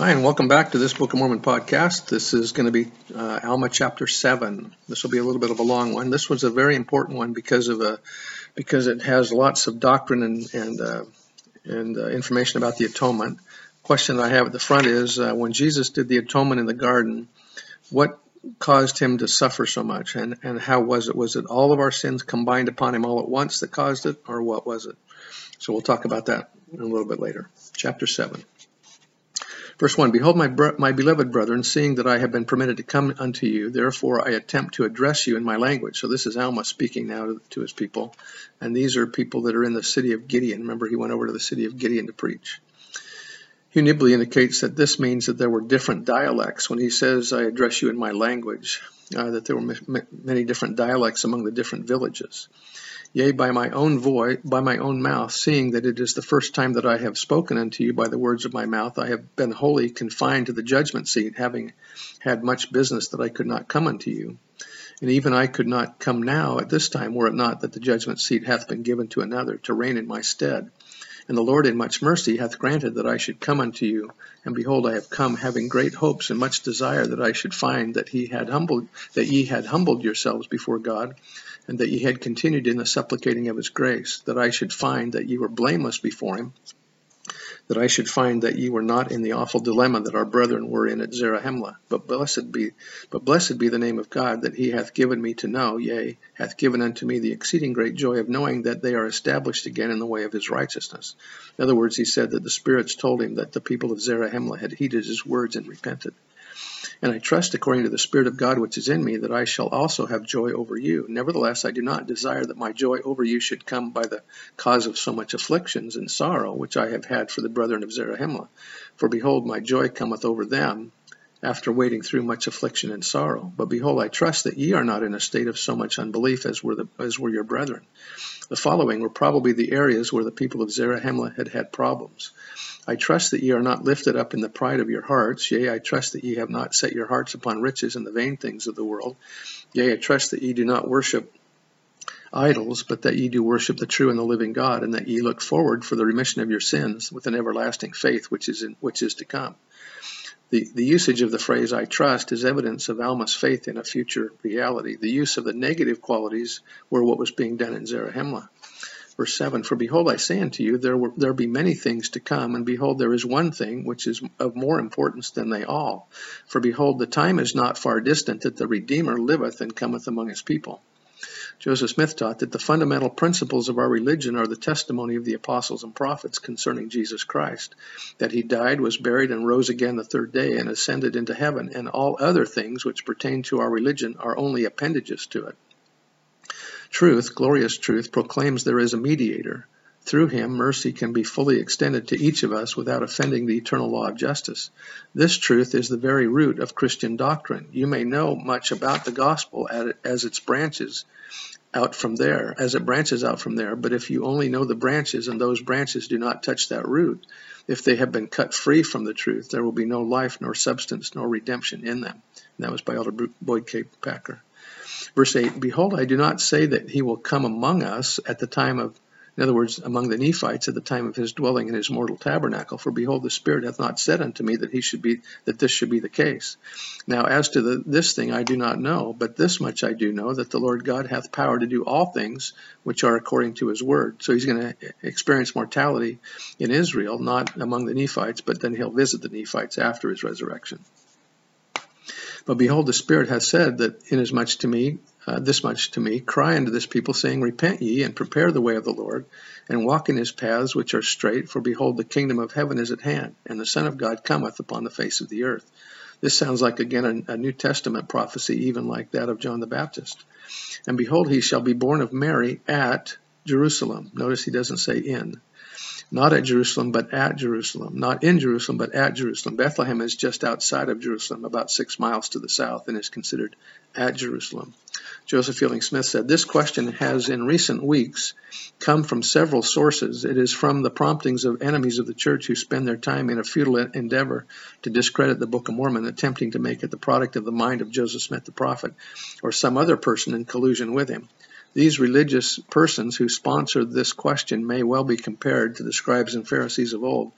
Hi, and welcome back to this Book of Mormon podcast. This is going to be uh, Alma chapter seven. This will be a little bit of a long one. This was a very important one because of a because it has lots of doctrine and and uh, and uh, information about the atonement. Question I have at the front is uh, when Jesus did the atonement in the garden, what caused him to suffer so much, and and how was it? Was it all of our sins combined upon him all at once that caused it, or what was it? So we'll talk about that a little bit later. Chapter seven. Verse 1 Behold, my, bro- my beloved brethren, seeing that I have been permitted to come unto you, therefore I attempt to address you in my language. So this is Alma speaking now to, to his people. And these are people that are in the city of Gideon. Remember, he went over to the city of Gideon to preach. Hugh Nibley indicates that this means that there were different dialects. When he says, I address you in my language, uh, that there were m- many different dialects among the different villages. Yea, by my own voice, by my own mouth, seeing that it is the first time that I have spoken unto you by the words of my mouth, I have been wholly confined to the judgment seat, having had much business that I could not come unto you. And even I could not come now at this time, were it not that the judgment seat hath been given to another to reign in my stead. And the Lord in much mercy hath granted that I should come unto you. And behold, I have come, having great hopes and much desire that I should find that he had humbled, that ye had humbled yourselves before God, and that ye had continued in the supplicating of his grace, that I should find that ye were blameless before him, that I should find that ye were not in the awful dilemma that our brethren were in at Zarahemla. But blessed be, but blessed be the name of God that He hath given me to know, yea, hath given unto me the exceeding great joy of knowing that they are established again in the way of His righteousness. In other words, he said that the spirits told him that the people of Zarahemla had heeded His words and repented. And I trust, according to the Spirit of God which is in me, that I shall also have joy over you. Nevertheless, I do not desire that my joy over you should come by the cause of so much afflictions and sorrow, which I have had for the brethren of Zarahemla. For behold, my joy cometh over them, after waiting through much affliction and sorrow. But behold, I trust that ye are not in a state of so much unbelief as were, the, as were your brethren. The following were probably the areas where the people of Zarahemla had had problems. I trust that ye are not lifted up in the pride of your hearts. Yea, I trust that ye have not set your hearts upon riches and the vain things of the world. Yea, I trust that ye do not worship idols, but that ye do worship the true and the living God, and that ye look forward for the remission of your sins with an everlasting faith which is in, which is to come. The, usage of the phrase I trust is evidence of Alma's faith in a future reality. The use of the negative qualities were what was being done in Zarahemla. Verse 7 For behold, I say unto you, there, will, there be many things to come, and behold, there is one thing which is of more importance than they all. For behold, the time is not far distant that the Redeemer liveth and cometh among his people. Joseph Smith taught that the fundamental principles of our religion are the testimony of the apostles and prophets concerning Jesus Christ, that he died, was buried, and rose again the third day, and ascended into heaven, and all other things which pertain to our religion are only appendages to it. Truth, glorious truth, proclaims there is a mediator. Through him, mercy can be fully extended to each of us without offending the eternal law of justice. This truth is the very root of Christian doctrine. You may know much about the gospel as its branches out from there, as it branches out from there, but if you only know the branches and those branches do not touch that root, if they have been cut free from the truth, there will be no life, nor substance, nor redemption in them. And that was by Elder Boyd K. Packer. Verse 8 Behold, I do not say that he will come among us at the time of in other words, among the Nephites at the time of his dwelling in his mortal tabernacle. For behold, the Spirit hath not said unto me that he should be that this should be the case. Now as to the, this thing I do not know, but this much I do know that the Lord God hath power to do all things which are according to his word. So he's going to experience mortality in Israel, not among the Nephites, but then he'll visit the Nephites after his resurrection. But behold, the Spirit hath said that inasmuch to me, uh, this much to me, cry unto this people, saying, Repent ye, and prepare the way of the Lord, and walk in his paths which are straight, for behold, the kingdom of heaven is at hand, and the Son of God cometh upon the face of the earth. This sounds like, again, a, a New Testament prophecy, even like that of John the Baptist. And behold, he shall be born of Mary at Jerusalem. Notice he doesn't say in not at Jerusalem, but at Jerusalem. Not in Jerusalem, but at Jerusalem. Bethlehem is just outside of Jerusalem, about six miles to the south, and is considered at Jerusalem. Joseph Fielding Smith said, This question has in recent weeks come from several sources. It is from the promptings of enemies of the church who spend their time in a futile endeavor to discredit the Book of Mormon, attempting to make it the product of the mind of Joseph Smith the prophet or some other person in collusion with him. These religious persons who sponsored this question may well be compared to the scribes and Pharisees of old,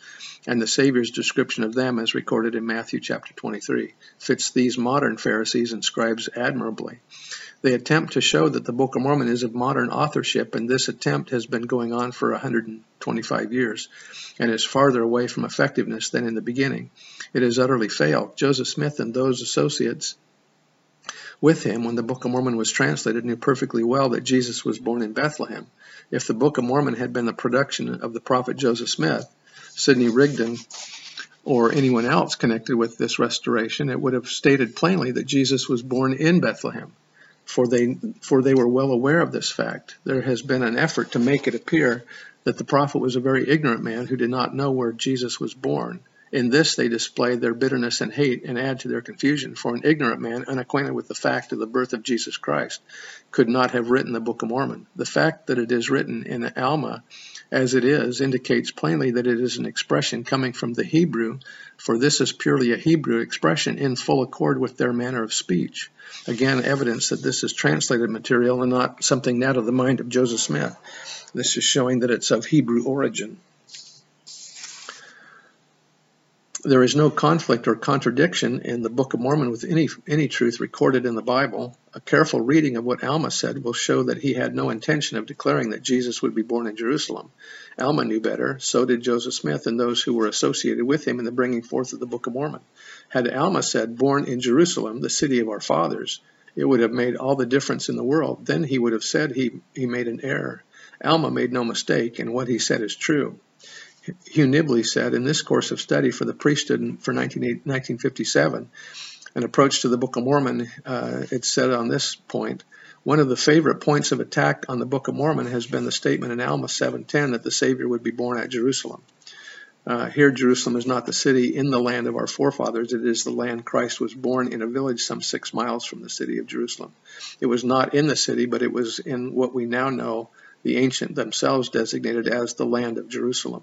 and the Savior's description of them, as recorded in Matthew chapter 23, fits these modern Pharisees and scribes admirably. They attempt to show that the Book of Mormon is of modern authorship, and this attempt has been going on for 125 years and is farther away from effectiveness than in the beginning. It has utterly failed. Joseph Smith and those associates with him when the Book of Mormon was translated knew perfectly well that Jesus was born in Bethlehem. If the Book of Mormon had been the production of the prophet Joseph Smith, Sidney Rigdon, or anyone else connected with this restoration, it would have stated plainly that Jesus was born in Bethlehem. For they, for they were well aware of this fact. There has been an effort to make it appear that the prophet was a very ignorant man who did not know where Jesus was born. In this they display their bitterness and hate and add to their confusion, for an ignorant man, unacquainted with the fact of the birth of Jesus Christ, could not have written the Book of Mormon. The fact that it is written in Alma as it is indicates plainly that it is an expression coming from the Hebrew, for this is purely a Hebrew expression in full accord with their manner of speech. Again, evidence that this is translated material and not something out of the mind of Joseph Smith. This is showing that it's of Hebrew origin. There is no conflict or contradiction in the Book of Mormon with any, any truth recorded in the Bible. A careful reading of what Alma said will show that he had no intention of declaring that Jesus would be born in Jerusalem. Alma knew better, so did Joseph Smith and those who were associated with him in the bringing forth of the Book of Mormon. Had Alma said, born in Jerusalem, the city of our fathers, it would have made all the difference in the world. Then he would have said he, he made an error. Alma made no mistake, and what he said is true. Hugh Nibley said in this course of study for the priesthood for 1957, an approach to the Book of Mormon, uh, it said on this point, one of the favorite points of attack on the Book of Mormon has been the statement in Alma 7:10 that the Savior would be born at Jerusalem. Uh, here, Jerusalem is not the city in the land of our forefathers. It is the land Christ was born in a village some six miles from the city of Jerusalem. It was not in the city, but it was in what we now know the ancient themselves designated as the land of Jerusalem.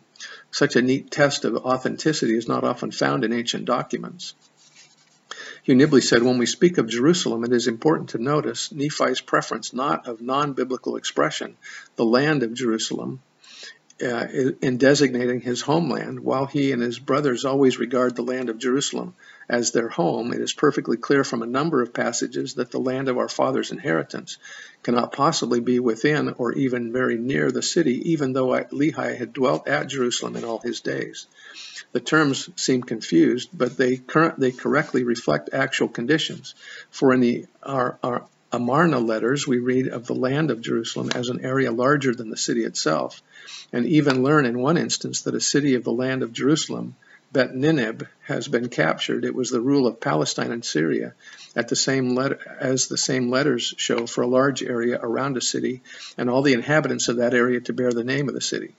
Such a neat test of authenticity is not often found in ancient documents. Hugh Nibley said, When we speak of Jerusalem, it is important to notice Nephi's preference not of non biblical expression, the land of Jerusalem, uh, in designating his homeland, while he and his brothers always regard the land of Jerusalem as their home, it is perfectly clear from a number of passages that the land of our father's inheritance cannot possibly be within or even very near the city, even though Lehi had dwelt at Jerusalem in all his days. The terms seem confused, but they, they correctly reflect actual conditions. For in the our, our Amarna letters, we read of the land of Jerusalem as an area larger than the city itself, and even learn in one instance that a city of the land of Jerusalem Bet Ninib has been captured. It was the rule of Palestine and Syria, at the same let- as the same letters show, for a large area around a city, and all the inhabitants of that area to bear the name of the city.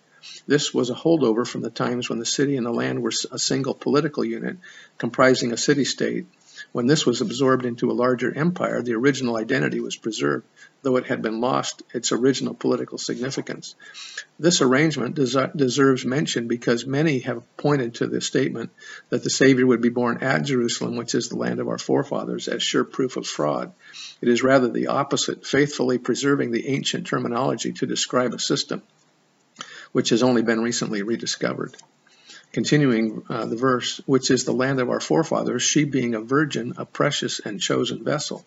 This was a holdover from the times when the city and the land were a single political unit comprising a city state when this was absorbed into a larger empire, the original identity was preserved, though it had been lost its original political significance. This arrangement des- deserves mention because many have pointed to the statement that the Savior would be born at Jerusalem, which is the land of our forefathers, as sure proof of fraud. It is rather the opposite, faithfully preserving the ancient terminology to describe a system which has only been recently rediscovered continuing uh, the verse, which is the land of our forefathers, she being a virgin, a precious and chosen vessel.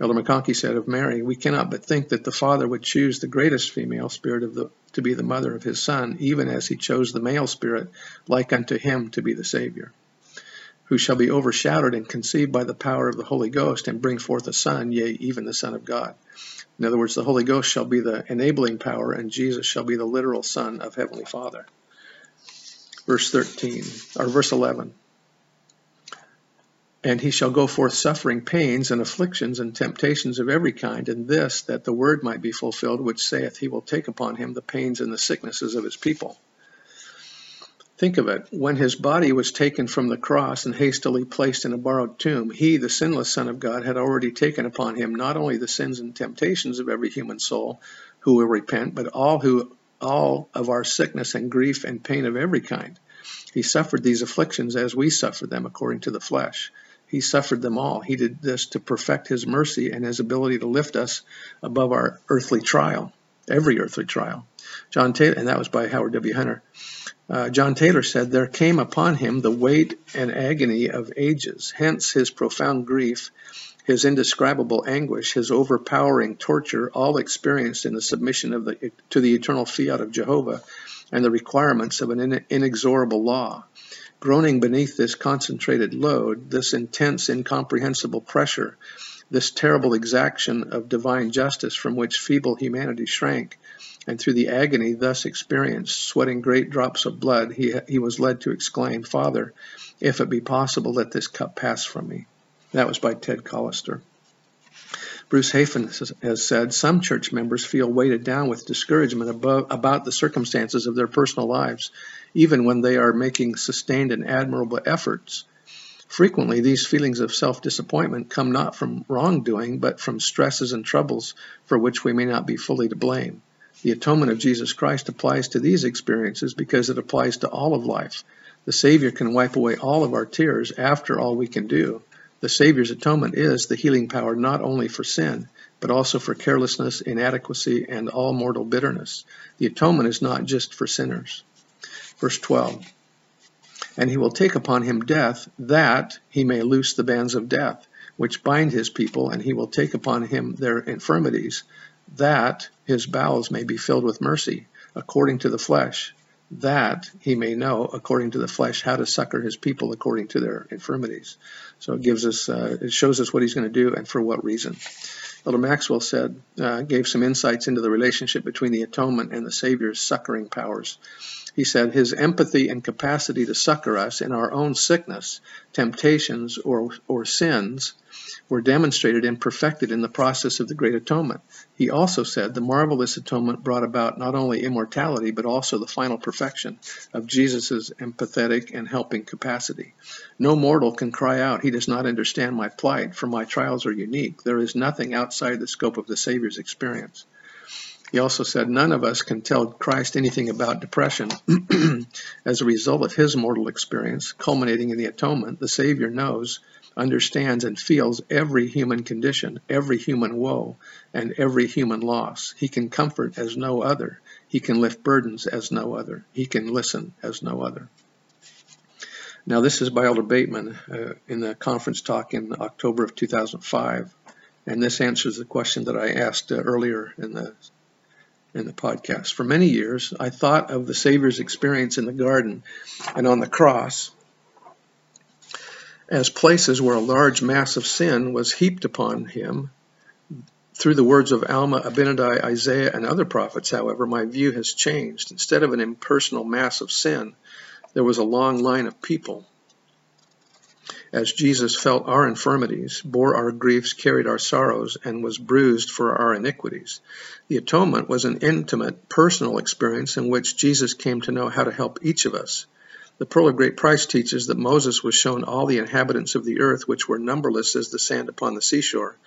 Elder McConkie said of Mary, we cannot but think that the Father would choose the greatest female spirit of the, to be the mother of his Son, even as he chose the male spirit, like unto him, to be the Savior, who shall be overshadowed and conceived by the power of the Holy Ghost, and bring forth a Son, yea, even the Son of God. In other words, the Holy Ghost shall be the enabling power, and Jesus shall be the literal Son of Heavenly Father verse 13 or verse 11 and he shall go forth suffering pains and afflictions and temptations of every kind and this that the word might be fulfilled which saith he will take upon him the pains and the sicknesses of his people Think of it. When his body was taken from the cross and hastily placed in a borrowed tomb, he, the sinless Son of God, had already taken upon him not only the sins and temptations of every human soul who will repent, but all who all of our sickness and grief and pain of every kind. He suffered these afflictions as we suffer them according to the flesh. He suffered them all. He did this to perfect his mercy and his ability to lift us above our earthly trial, every earthly trial. John Taylor, and that was by Howard W. Hunter. Uh, John Taylor said, There came upon him the weight and agony of ages, hence his profound grief, his indescribable anguish, his overpowering torture, all experienced in the submission of the, to the eternal fiat of Jehovah and the requirements of an inexorable law. Groaning beneath this concentrated load, this intense, incomprehensible pressure, this terrible exaction of divine justice from which feeble humanity shrank, and through the agony thus experienced, sweating great drops of blood, he, he was led to exclaim, Father, if it be possible, let this cup pass from me. That was by Tad Callister. Bruce Hafen has said some church members feel weighted down with discouragement above, about the circumstances of their personal lives, even when they are making sustained and admirable efforts. Frequently, these feelings of self disappointment come not from wrongdoing, but from stresses and troubles for which we may not be fully to blame. The atonement of Jesus Christ applies to these experiences because it applies to all of life. The Savior can wipe away all of our tears after all we can do. The Savior's atonement is the healing power not only for sin, but also for carelessness, inadequacy, and all mortal bitterness. The atonement is not just for sinners. Verse 12 And he will take upon him death, that he may loose the bands of death, which bind his people, and he will take upon him their infirmities, that his bowels may be filled with mercy, according to the flesh, that he may know, according to the flesh, how to succor his people according to their infirmities. So it gives us, uh, it shows us what he's going to do and for what reason. Elder Maxwell said, uh, gave some insights into the relationship between the atonement and the Savior's succoring powers. He said, His empathy and capacity to succor us in our own sickness, temptations, or, or sins were demonstrated and perfected in the process of the Great Atonement. He also said the marvelous atonement brought about not only immortality, but also the final perfection of Jesus' empathetic and helping capacity. No mortal can cry out, He does not understand my plight, for my trials are unique. There is nothing outside the scope of the Savior's experience. He also said, None of us can tell Christ anything about depression. As a result of his mortal experience, culminating in the atonement, the Savior knows understands and feels every human condition, every human woe, and every human loss. He can comfort as no other. He can lift burdens as no other. He can listen as no other. Now, this is by Elder Bateman uh, in the conference talk in October of 2005, and this answers the question that I asked uh, earlier in the in the podcast. For many years, I thought of the Savior's experience in the garden and on the cross as places where a large mass of sin was heaped upon him. Through the words of Alma, Abinadi, Isaiah, and other prophets, however, my view has changed. Instead of an impersonal mass of sin, there was a long line of people. As Jesus felt our infirmities, bore our griefs, carried our sorrows, and was bruised for our iniquities. The atonement was an intimate, personal experience in which Jesus came to know how to help each of us. The Pearl of Great Price teaches that Moses was shown all the inhabitants of the earth, which were numberless as the sand upon the seashore.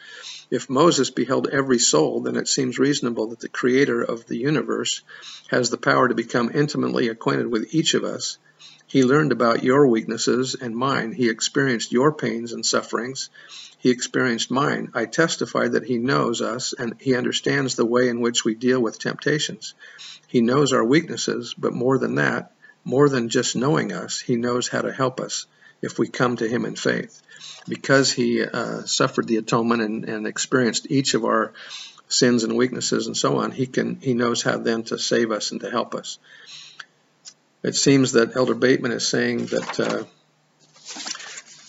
If Moses beheld every soul, then it seems reasonable that the Creator of the universe has the power to become intimately acquainted with each of us. He learned about your weaknesses and mine. He experienced your pains and sufferings. He experienced mine. I testify that He knows us and He understands the way in which we deal with temptations. He knows our weaknesses, but more than that, more than just knowing us, he knows how to help us if we come to him in faith. Because he uh, suffered the atonement and, and experienced each of our sins and weaknesses and so on, he can he knows how then to save us and to help us. It seems that Elder Bateman is saying that uh,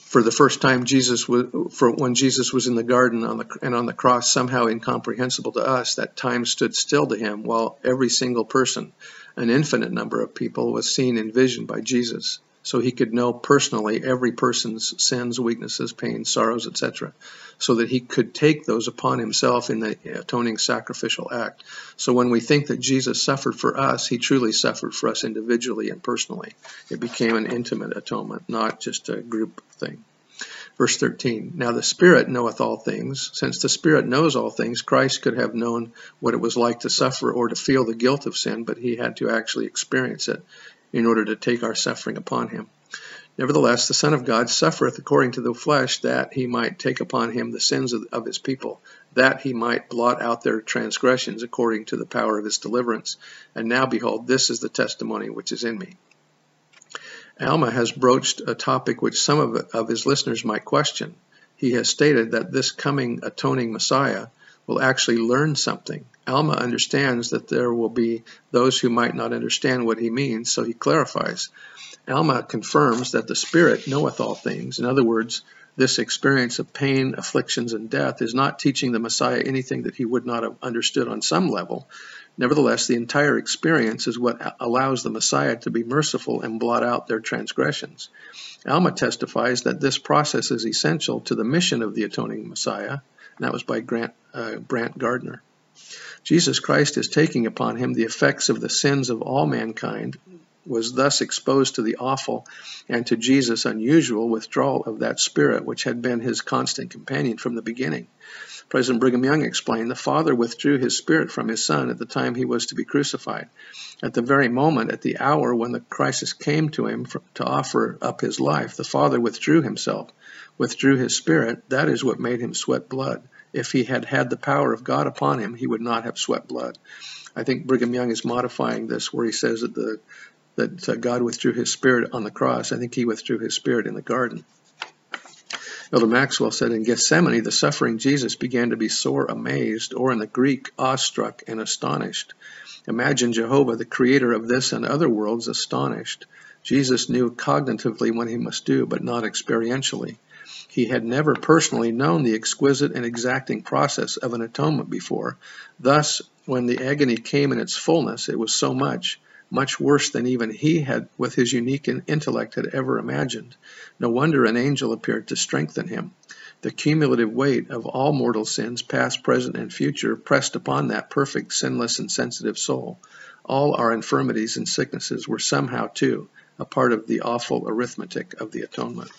for the first time Jesus was for when Jesus was in the garden on the and on the cross somehow incomprehensible to us that time stood still to him while every single person an infinite number of people was seen in vision by Jesus, so he could know personally every person's sins, weaknesses, pains, sorrows, etc., so that he could take those upon himself in the atoning sacrificial act. So when we think that Jesus suffered for us, he truly suffered for us individually and personally. It became an intimate atonement, not just a group thing. Verse 13 Now the Spirit knoweth all things. Since the Spirit knows all things, Christ could have known what it was like to suffer or to feel the guilt of sin, but he had to actually experience it in order to take our suffering upon him. Nevertheless, the Son of God suffereth according to the flesh, that he might take upon him the sins of, of his people, that he might blot out their transgressions according to the power of his deliverance. And now, behold, this is the testimony which is in me. Alma has broached a topic which some of, of his listeners might question. He has stated that this coming atoning Messiah will actually learn something. Alma understands that there will be those who might not understand what he means, so he clarifies. Alma confirms that the Spirit knoweth all things. In other words, this experience of pain, afflictions, and death is not teaching the Messiah anything that he would not have understood on some level, Nevertheless, the entire experience is what allows the Messiah to be merciful and blot out their transgressions. Alma testifies that this process is essential to the mission of the atoning Messiah, and that was by Grant, uh, Brant Gardner. Jesus Christ is taking upon him the effects of the sins of all mankind, was thus exposed to the awful and to Jesus unusual withdrawal of that spirit which had been his constant companion from the beginning. President Brigham Young explained, the Father withdrew his spirit from his Son at the time he was to be crucified. At the very moment, at the hour when the crisis came to him for, to offer up his life, the Father withdrew himself, withdrew his spirit. That is what made him sweat blood. If he had had the power of God upon him, he would not have sweat blood. I think Brigham Young is modifying this where he says that the that uh, God withdrew his spirit on the cross. I think he withdrew his spirit in the garden. Elder Maxwell said in Gethsemane, the suffering Jesus began to be sore amazed, or in the Greek, awestruck and astonished. Imagine Jehovah, the creator of this and other worlds, astonished. Jesus knew cognitively what he must do, but not experientially. He had never personally known the exquisite and exacting process of an atonement before. Thus, when the agony came in its fullness, it was so much much worse than even he had, with his unique intellect, had ever imagined. No wonder an angel appeared to strengthen him. The cumulative weight of all mortal sins, past, present, and future, pressed upon that perfect, sinless, and sensitive soul. All our infirmities and sicknesses were somehow, too, a part of the awful arithmetic of the atonement.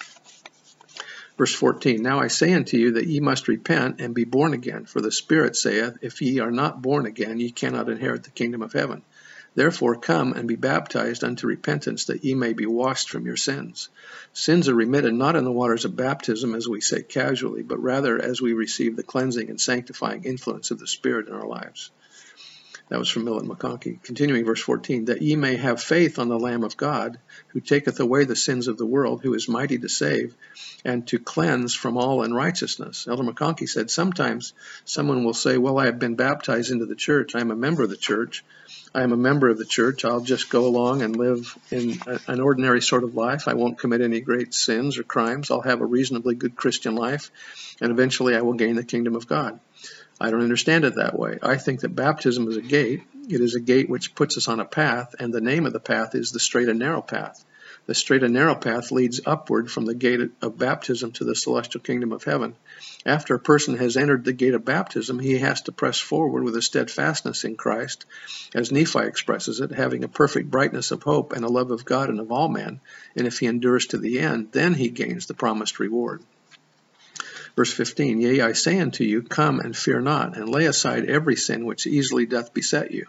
Verse 14 Now I say unto you that ye must repent and be born again, for the Spirit saith, If ye are not born again, ye cannot inherit the kingdom of heaven. Therefore come and be baptized unto repentance, that ye may be washed from your sins. Sins are remitted not in the waters of baptism, as we say casually, but rather as we receive the cleansing and sanctifying influence of the Spirit in our lives. That was from Milton McConkie. Continuing verse 14, that ye may have faith on the Lamb of God, who taketh away the sins of the world, who is mighty to save, and to cleanse from all unrighteousness. Elder McConkie said, sometimes someone will say, well, I have been baptized into the church. I am a member of the church. I am a member of the church. I'll just go along and live in an ordinary sort of life. I won't commit any great sins or crimes. I'll have a reasonably good Christian life, and eventually I will gain the kingdom of God. I don't understand it that way. I think that baptism is a gate. It is a gate which puts us on a path, and the name of the path is the straight and narrow path. The straight and narrow path leads upward from the gate of baptism to the celestial kingdom of heaven. After a person has entered the gate of baptism, he has to press forward with a steadfastness in Christ, as Nephi expresses it, having a perfect brightness of hope and a love of God and of all men. And if he endures to the end, then he gains the promised reward. Verse 15 Yea, I say unto you, Come and fear not, and lay aside every sin which easily doth beset you.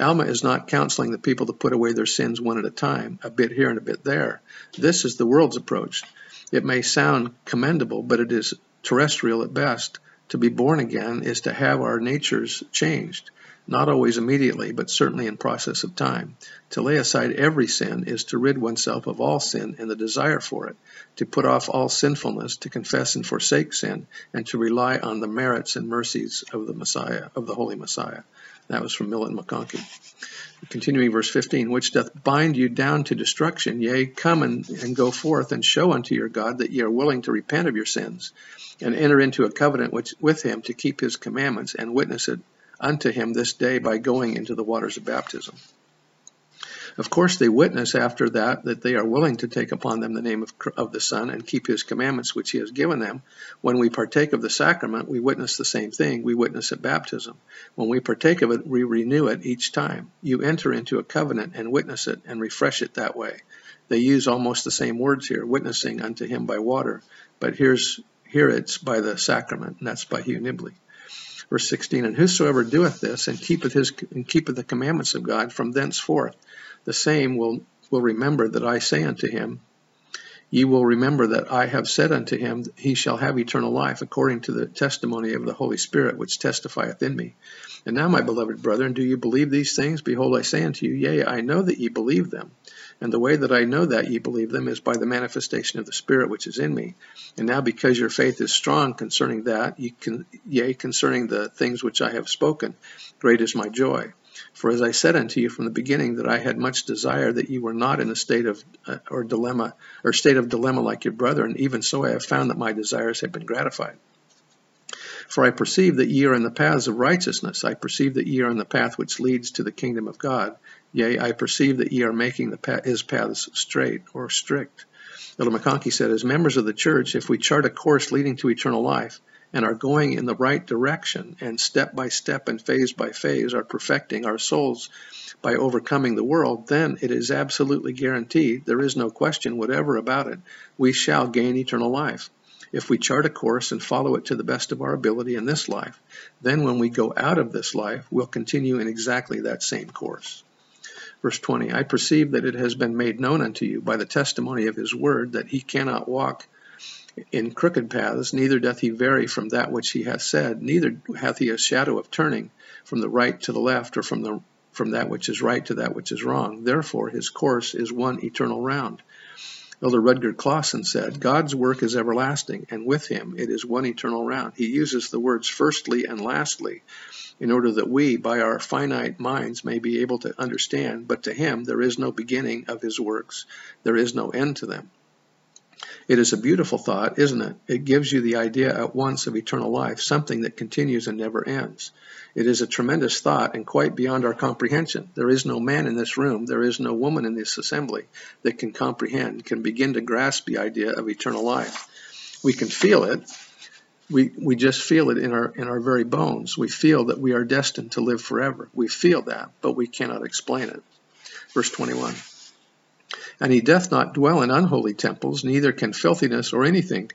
Alma is not counseling the people to put away their sins one at a time, a bit here and a bit there. This is the world's approach. It may sound commendable, but it is terrestrial at best. To be born again is to have our natures changed not always immediately, but certainly in process of time. To lay aside every sin is to rid oneself of all sin and the desire for it, to put off all sinfulness, to confess and forsake sin, and to rely on the merits and mercies of the Messiah, of the Holy Messiah. That was from Milton McConkie. Continuing verse 15, which doth bind you down to destruction, yea, come and, and go forth and show unto your God that ye are willing to repent of your sins, and enter into a covenant which, with him to keep his commandments and witness it unto him this day by going into the waters of baptism. Of course, they witness after that that they are willing to take upon them the name of, of the Son and keep his commandments which he has given them. When we partake of the sacrament, we witness the same thing. We witness at baptism. When we partake of it, we renew it each time. You enter into a covenant and witness it and refresh it that way. They use almost the same words here, witnessing unto him by water, but here's here it's by the sacrament, and that's by Hugh Nibley. Verse 16, and whosoever doeth this and keepeth his and keepeth the commandments of God from thenceforth, the same will will remember that I say unto him, Ye will remember that I have said unto him, He shall have eternal life, according to the testimony of the Holy Spirit, which testifieth in me. And now, my beloved brethren, do you believe these things? Behold, I say unto you, Yea, I know that ye believe them. And the way that I know that ye believe them is by the manifestation of the Spirit which is in me. And now, because your faith is strong concerning that, ye can, yea, concerning the things which I have spoken, great is my joy. For as I said unto you from the beginning, that I had much desire that ye were not in a state of uh, or dilemma or state of dilemma like your brethren, even so I have found that my desires have been gratified. For I perceive that ye are in the paths of righteousness. I perceive that ye are in the path which leads to the kingdom of God. Yea, I perceive that ye are making the his paths straight or strict. Elder McConkie said, as members of the church, if we chart a course leading to eternal life and are going in the right direction and step by step and phase by phase are perfecting our souls by overcoming the world, then it is absolutely guaranteed, there is no question whatever about it, we shall gain eternal life. If we chart a course and follow it to the best of our ability in this life, then when we go out of this life, we'll continue in exactly that same course. Verse 20 I perceive that it has been made known unto you by the testimony of his word that he cannot walk in crooked paths, neither doth he vary from that which he hath said, neither hath he a shadow of turning from the right to the left, or from the from that which is right to that which is wrong. Therefore his course is one eternal round. Elder Rudger Clawson said, God's work is everlasting, and with him it is one eternal round. He uses the words firstly and lastly in order that we, by our finite minds, may be able to understand. But to him there is no beginning of his works, there is no end to them. It is a beautiful thought, isn't it? It gives you the idea at once of eternal life, something that continues and never ends. It is a tremendous thought and quite beyond our comprehension. There is no man in this room, there is no woman in this assembly that can comprehend, can begin to grasp the idea of eternal life. We can feel it, we, we just feel it in our in our very bones. We feel that we are destined to live forever. We feel that, but we cannot explain it. Verse 21. And he doth not dwell in unholy temples, neither can filthiness or anything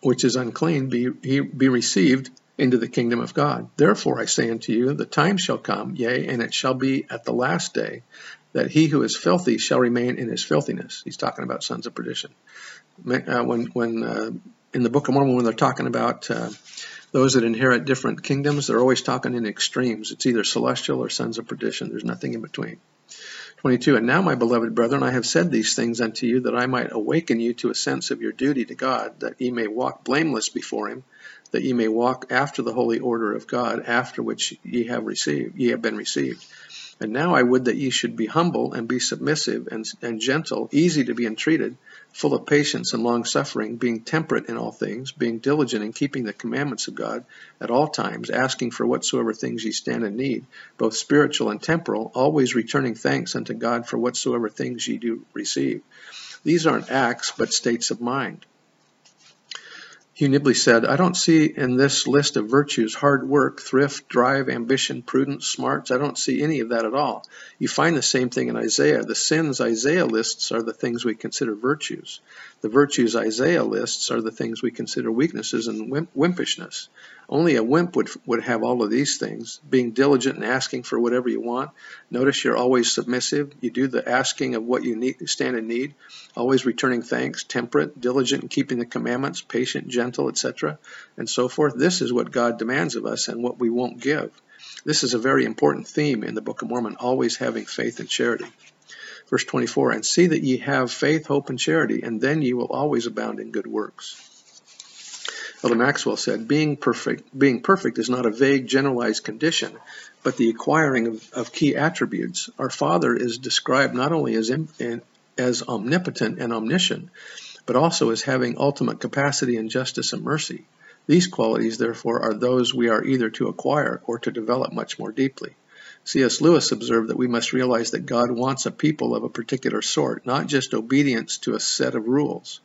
which is unclean be, be received into the kingdom of God. Therefore I say unto you, the time shall come, yea, and it shall be at the last day, that he who is filthy shall remain in his filthiness. He's talking about sons of perdition. Uh, when when uh, in the Book of Mormon when they're talking about uh, those that inherit different kingdoms, they're always talking in extremes. It's either celestial or sons of perdition. There's nothing in between. 22. And now, my beloved brethren, I have said these things unto you that I might awaken you to a sense of your duty to God, that ye may walk blameless before him, that ye may walk after the holy order of God, after which ye have received, ye have been received and now I would that ye should be humble and be submissive and, and gentle, easy to be entreated, full of patience and long suffering, being temperate in all things, being diligent in keeping the commandments of God at all times, asking for whatsoever things ye stand in need, both spiritual and temporal, always returning thanks unto God for whatsoever things ye do receive. These aren't acts, but states of mind. Hugh Nibley said, I don't see in this list of virtues hard work, thrift, drive, ambition, prudence, smarts. I don't see any of that at all. You find the same thing in Isaiah. The sins Isaiah lists are the things we consider virtues. The virtues Isaiah lists are the things we consider weaknesses and wimpishness. Only a wimp would, would have all of these things, being diligent and asking for whatever you want. Notice you're always submissive. You do the asking of what you need, stand in need, always returning thanks, temperate, diligent in keeping the commandments, patient, gentle, etc., and so forth. This is what God demands of us and what we won't give. This is a very important theme in the Book of Mormon, always having faith and charity. Verse 24, and see that ye have faith, hope, and charity, and then ye will always abound in good works. Elder Maxwell said, being perfect, being perfect is not a vague, generalized condition, but the acquiring of, of key attributes. Our Father is described not only as, as omnipotent and omniscient, but also as having ultimate capacity in justice and mercy. These qualities, therefore, are those we are either to acquire or to develop much more deeply. C.S. Lewis observed that we must realize that God wants a people of a particular sort, not just obedience to a set of rules.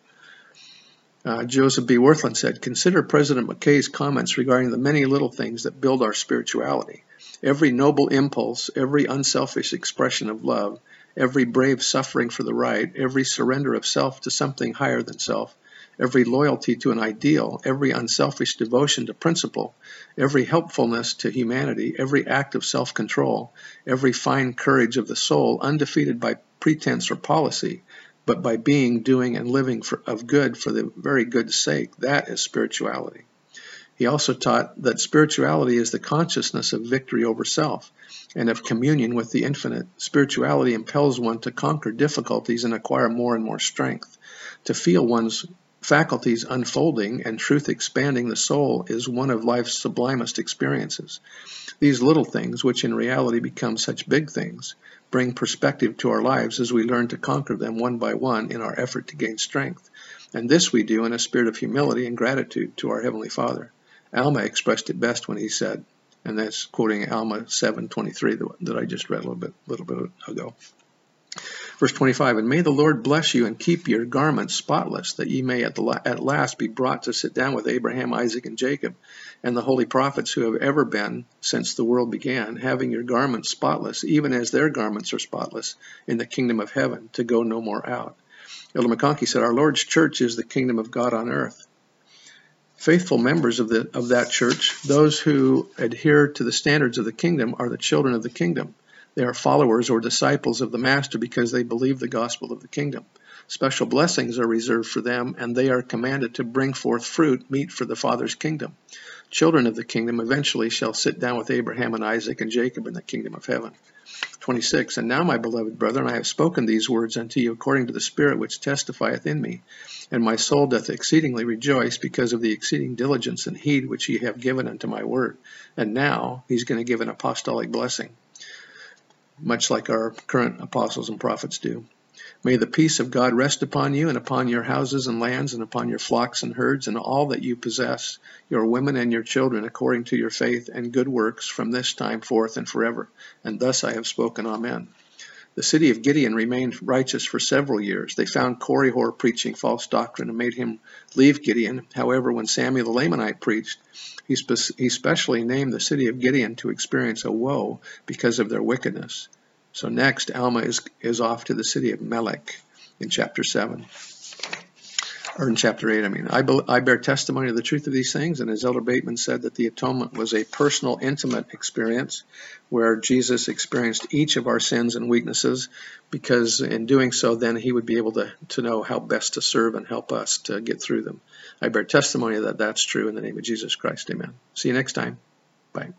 Uh, Joseph B. Wirthlin said, Consider President McKay's comments regarding the many little things that build our spirituality. Every noble impulse, every unselfish expression of love, every brave suffering for the right, every surrender of self to something higher than self, every loyalty to an ideal, every unselfish devotion to principle, every helpfulness to humanity, every act of self control, every fine courage of the soul, undefeated by pretense or policy, but by being, doing, and living for, of good for the very good sake. That is spirituality. He also taught that spirituality is the consciousness of victory over self and of communion with the infinite. Spirituality impels one to conquer difficulties and acquire more and more strength. To feel one's faculties unfolding and truth expanding the soul is one of life's sublimest experiences. These little things, which in reality become such big things, bring perspective to our lives as we learn to conquer them one by one in our effort to gain strength. And this we do in a spirit of humility and gratitude to our Heavenly Father. Alma expressed it best when he said, and that's quoting Alma 7:23 that I just read a little bit, little bit ago. Verse 25, And may the Lord bless you and keep your garments spotless, that ye may at, the, at last be brought to sit down with Abraham, Isaac, and Jacob, and the holy prophets who have ever been since the world began, having your garments spotless, even as their garments are spotless, in the kingdom of heaven, to go no more out. Elder McConkie said, Our Lord's church is the kingdom of God on earth. Faithful members of, the, of that church, those who adhere to the standards of the kingdom, are the children of the kingdom. They are followers or disciples of the Master because they believe the gospel of the kingdom. Special blessings are reserved for them, and they are commanded to bring forth fruit meet for the Father's kingdom. Children of the kingdom eventually shall sit down with Abraham and Isaac and Jacob in the kingdom of heaven. 26. And now, my beloved brethren, I have spoken these words unto you according to the Spirit which testifieth in me. And my soul doth exceedingly rejoice because of the exceeding diligence and heed which ye have given unto my word. And now, he's going to give an apostolic blessing much like our current apostles and prophets do. May the peace of God rest upon you and upon your houses and lands and upon your flocks and herds and all that you possess, your women and your children, according to your faith and good works from this time forth and forever. And thus I have spoken. Amen. The city of Gideon remained righteous for several years. They found Korihor preaching false doctrine and made him leave Gideon. However, when Samuel the Lamanite preached, he, spe- he specially named the city of Gideon to experience a woe because of their wickedness. So next, Alma is, is off to the city of Melech in chapter 7 or in chapter 8, I mean. I, be, I bear testimony of the truth of these things, and as Elder Bateman said, that the atonement was a personal, intimate experience where Jesus experienced each of our sins and weaknesses, because in doing so, then he would be able to, to know how best to serve and help us to get through them. I bear testimony that that's true in the name of Jesus Christ. Amen. See you next time. Bye.